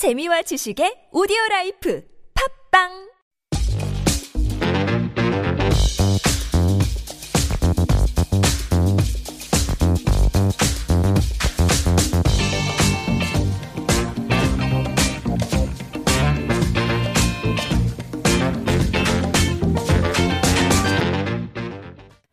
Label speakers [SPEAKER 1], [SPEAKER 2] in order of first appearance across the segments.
[SPEAKER 1] 재미와 지식의 오디오 라이프 팝빵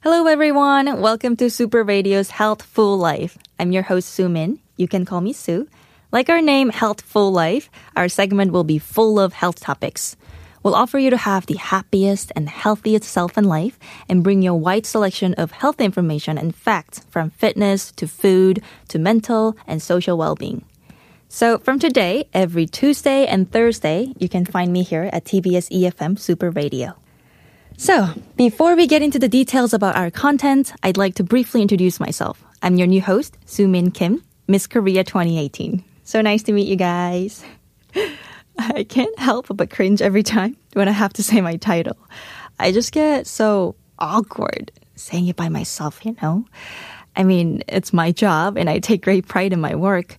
[SPEAKER 2] Hello, everyone. Welcome to Super Radio's Healthful Life. I'm your host, Sue Min. You can call me Sue. Like our name, Healthful Life, our segment will be full of health topics. We'll offer you to have the happiest and healthiest self in life and bring you a wide selection of health information and facts from fitness to food to mental and social well-being. So from today, every Tuesday and Thursday, you can find me here at TBS EFM Super Radio. So, before we get into the details about our content, I'd like to briefly introduce myself. I'm your new host, Soomin Kim, Miss Korea 2018. So nice to meet you guys. I can't help but cringe every time when I have to say my title. I just get so awkward saying it by myself, you know? I mean, it's my job and I take great pride in my work.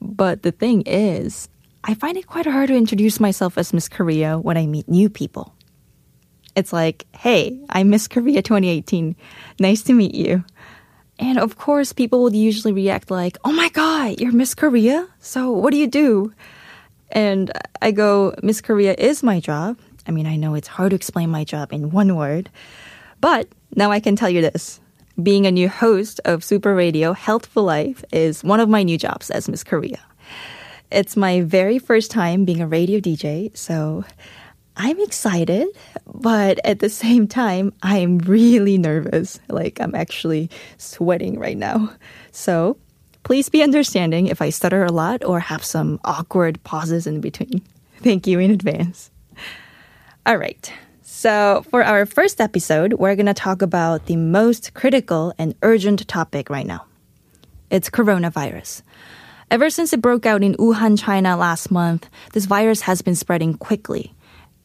[SPEAKER 2] But the thing is, I find it quite hard to introduce myself as Miss Korea when I meet new people. It's like, hey, I'm Miss Korea 2018. Nice to meet you. And of course, people would usually react like, oh my God, you're Miss Korea? So what do you do? And I go, Miss Korea is my job. I mean, I know it's hard to explain my job in one word, but now I can tell you this. Being a new host of Super Radio Healthful Life is one of my new jobs as Miss Korea. It's my very first time being a radio DJ, so I'm excited, but at the same time, I'm really nervous. Like, I'm actually sweating right now. So, please be understanding if I stutter a lot or have some awkward pauses in between. Thank you in advance. All right. So, for our first episode, we're going to talk about the most critical and urgent topic right now. It's coronavirus. Ever since it broke out in Wuhan, China last month, this virus has been spreading quickly.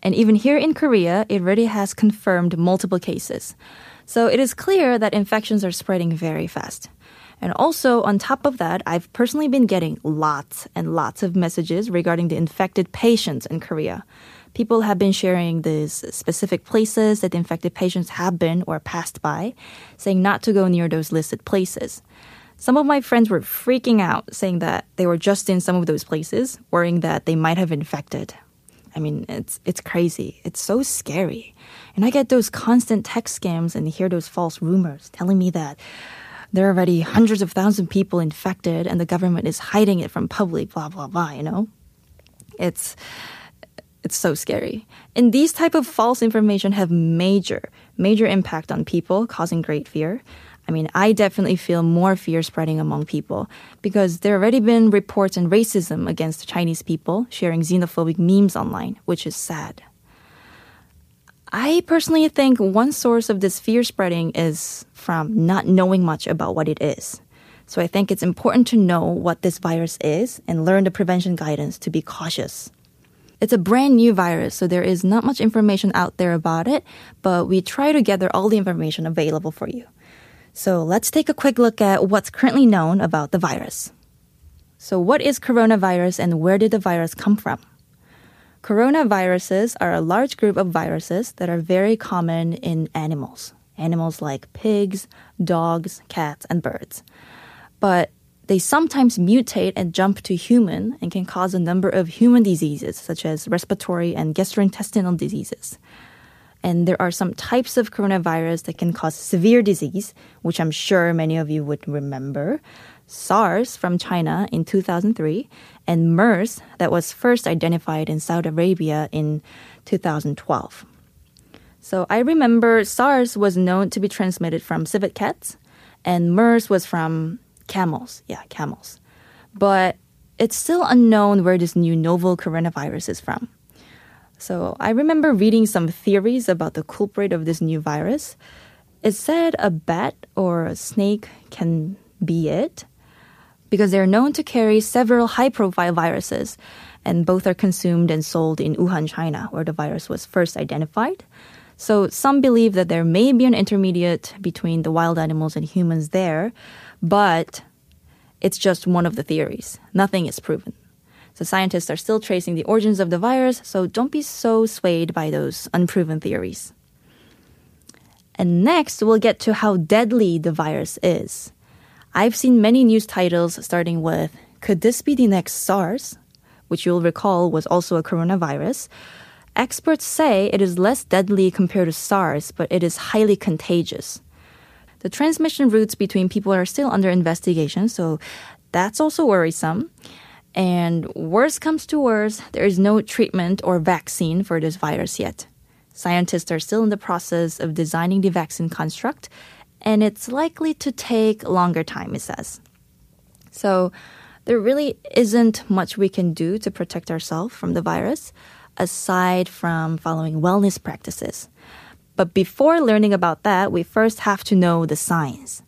[SPEAKER 2] And even here in Korea, it already has confirmed multiple cases. So it is clear that infections are spreading very fast. And also, on top of that, I've personally been getting lots and lots of messages regarding the infected patients in Korea. People have been sharing these specific places that the infected patients have been or passed by, saying not to go near those listed places. Some of my friends were freaking out, saying that they were just in some of those places, worrying that they might have infected. I mean, it's it's crazy. It's so scary. And I get those constant text scams and hear those false rumors telling me that there are already hundreds of thousands of people infected and the government is hiding it from public, blah blah blah, you know? It's it's so scary. And these type of false information have major, major impact on people, causing great fear. I mean, I definitely feel more fear spreading among people because there already been reports and racism against Chinese people sharing xenophobic memes online, which is sad. I personally think one source of this fear spreading is from not knowing much about what it is. So I think it's important to know what this virus is and learn the prevention guidance to be cautious. It's a brand new virus, so there is not much information out there about it, but we try to gather all the information available for you. So let's take a quick look at what's currently known about the virus. So, what is coronavirus and where did the virus come from? Coronaviruses are a large group of viruses that are very common in animals, animals like pigs, dogs, cats, and birds. But they sometimes mutate and jump to human and can cause a number of human diseases, such as respiratory and gastrointestinal diseases. And there are some types of coronavirus that can cause severe disease, which I'm sure many of you would remember. SARS from China in 2003, and MERS that was first identified in Saudi Arabia in 2012. So I remember SARS was known to be transmitted from civet cats, and MERS was from camels. Yeah, camels. But it's still unknown where this new novel coronavirus is from. So I remember reading some theories about the culprit of this new virus. It said a bat or a snake can be it because they're known to carry several high profile viruses, and both are consumed and sold in Wuhan, China, where the virus was first identified. So some believe that there may be an intermediate between the wild animals and humans there, but it's just one of the theories. Nothing is proven. So scientists are still tracing the origins of the virus, so don't be so swayed by those unproven theories. And next, we'll get to how deadly the virus is. I've seen many news titles starting with, Could this be the next SARS? which you'll recall was also a coronavirus. Experts say it is less deadly compared to SARS, but it is highly contagious. The transmission routes between people are still under investigation, so that's also worrisome. And worse comes to worse, there is no treatment or vaccine for this virus yet. Scientists are still in the process of designing the vaccine construct, and it's likely to take longer time, it says. So, there really isn't much we can do to protect ourselves from the virus aside from following wellness practices. But before learning about that, we first have to know the signs.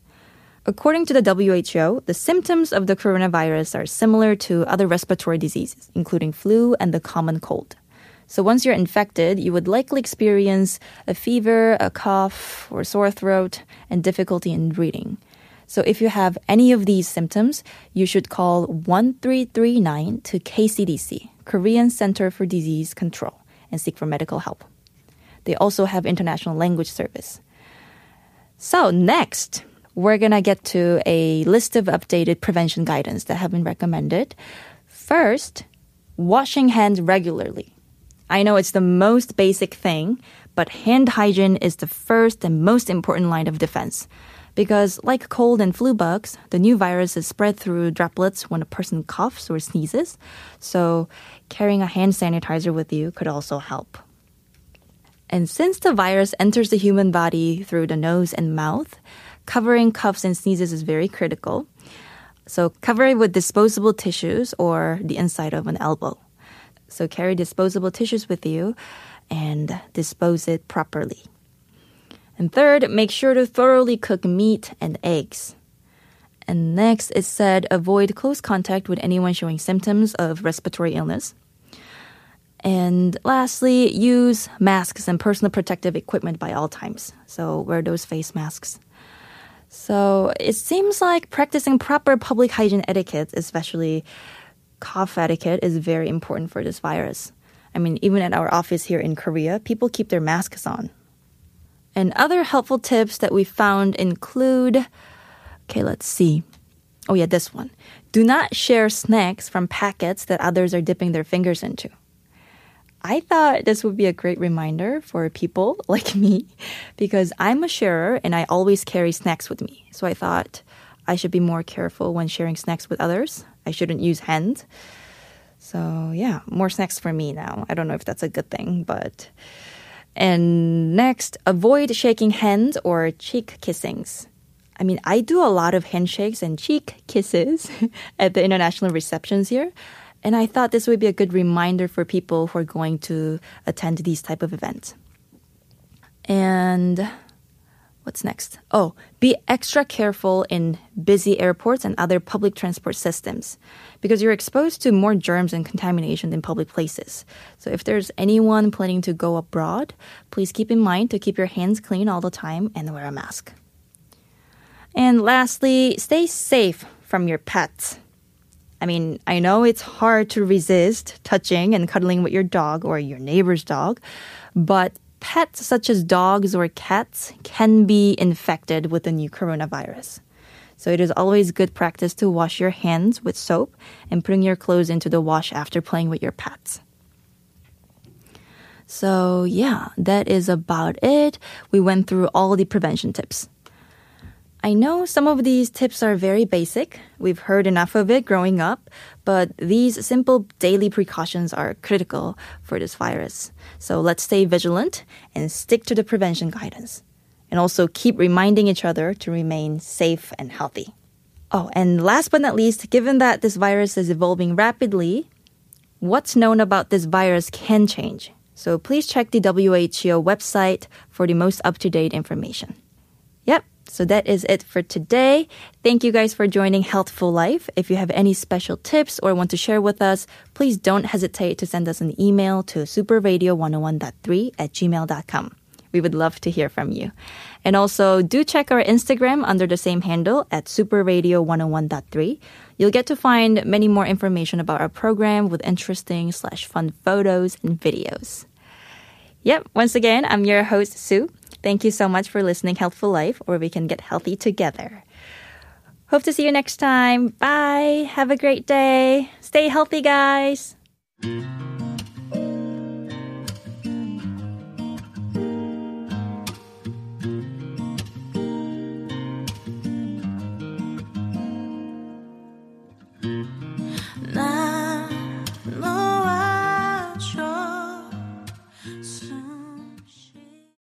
[SPEAKER 2] According to the WHO, the symptoms of the coronavirus are similar to other respiratory diseases, including flu and the common cold. So once you're infected, you would likely experience a fever, a cough, or sore throat, and difficulty in breathing. So if you have any of these symptoms, you should call 1339 to KCDC, Korean Center for Disease Control, and seek for medical help. They also have international language service. So next, we're gonna get to a list of updated prevention guidance that have been recommended. First, washing hands regularly. I know it's the most basic thing, but hand hygiene is the first and most important line of defense. Because, like cold and flu bugs, the new virus is spread through droplets when a person coughs or sneezes. So, carrying a hand sanitizer with you could also help. And since the virus enters the human body through the nose and mouth, covering coughs and sneezes is very critical. So, cover it with disposable tissues or the inside of an elbow. So, carry disposable tissues with you and dispose it properly. And third, make sure to thoroughly cook meat and eggs. And next, it said avoid close contact with anyone showing symptoms of respiratory illness. And lastly, use masks and personal protective equipment by all times. So wear those face masks. So it seems like practicing proper public hygiene etiquette, especially cough etiquette, is very important for this virus. I mean, even at our office here in Korea, people keep their masks on. And other helpful tips that we found include okay, let's see. Oh, yeah, this one. Do not share snacks from packets that others are dipping their fingers into. I thought this would be a great reminder for people like me because I'm a sharer and I always carry snacks with me. So I thought I should be more careful when sharing snacks with others. I shouldn't use hands. So, yeah, more snacks for me now. I don't know if that's a good thing, but and next, avoid shaking hands or cheek kissings. I mean, I do a lot of handshakes and cheek kisses at the international receptions here. And I thought this would be a good reminder for people who are going to attend these type of events. And What's next? Oh, be extra careful in busy airports and other public transport systems because you're exposed to more germs and contamination in public places. So if there's anyone planning to go abroad, please keep in mind to keep your hands clean all the time and wear a mask. And lastly, stay safe from your pets. I mean, I know it's hard to resist touching and cuddling with your dog or your neighbor's dog, but pets such as dogs or cats can be infected with the new coronavirus. So it is always good practice to wash your hands with soap and putting your clothes into the wash after playing with your pets. So, yeah, that is about it. We went through all the prevention tips. I know some of these tips are very basic. We've heard enough of it growing up, but these simple daily precautions are critical for this virus. So let's stay vigilant and stick to the prevention guidance. And also keep reminding each other to remain safe and healthy. Oh, and last but not least, given that this virus is evolving rapidly, what's known about this virus can change. So please check the WHO website for the most up to date information. Yep, so that is it for today. Thank you guys for joining Healthful Life. If you have any special tips or want to share with us, please don't hesitate to send us an email to superradio101.3 at gmail.com. We would love to hear from you. And also do check our Instagram under the same handle at superradio101.3. You'll get to find many more information about our program with interesting slash fun photos and videos. Yep, once again, I'm your host, Sue. Thank you so much for listening Healthful Life, where we can get healthy together. Hope to see you next time. Bye. Have a great day. Stay healthy, guys.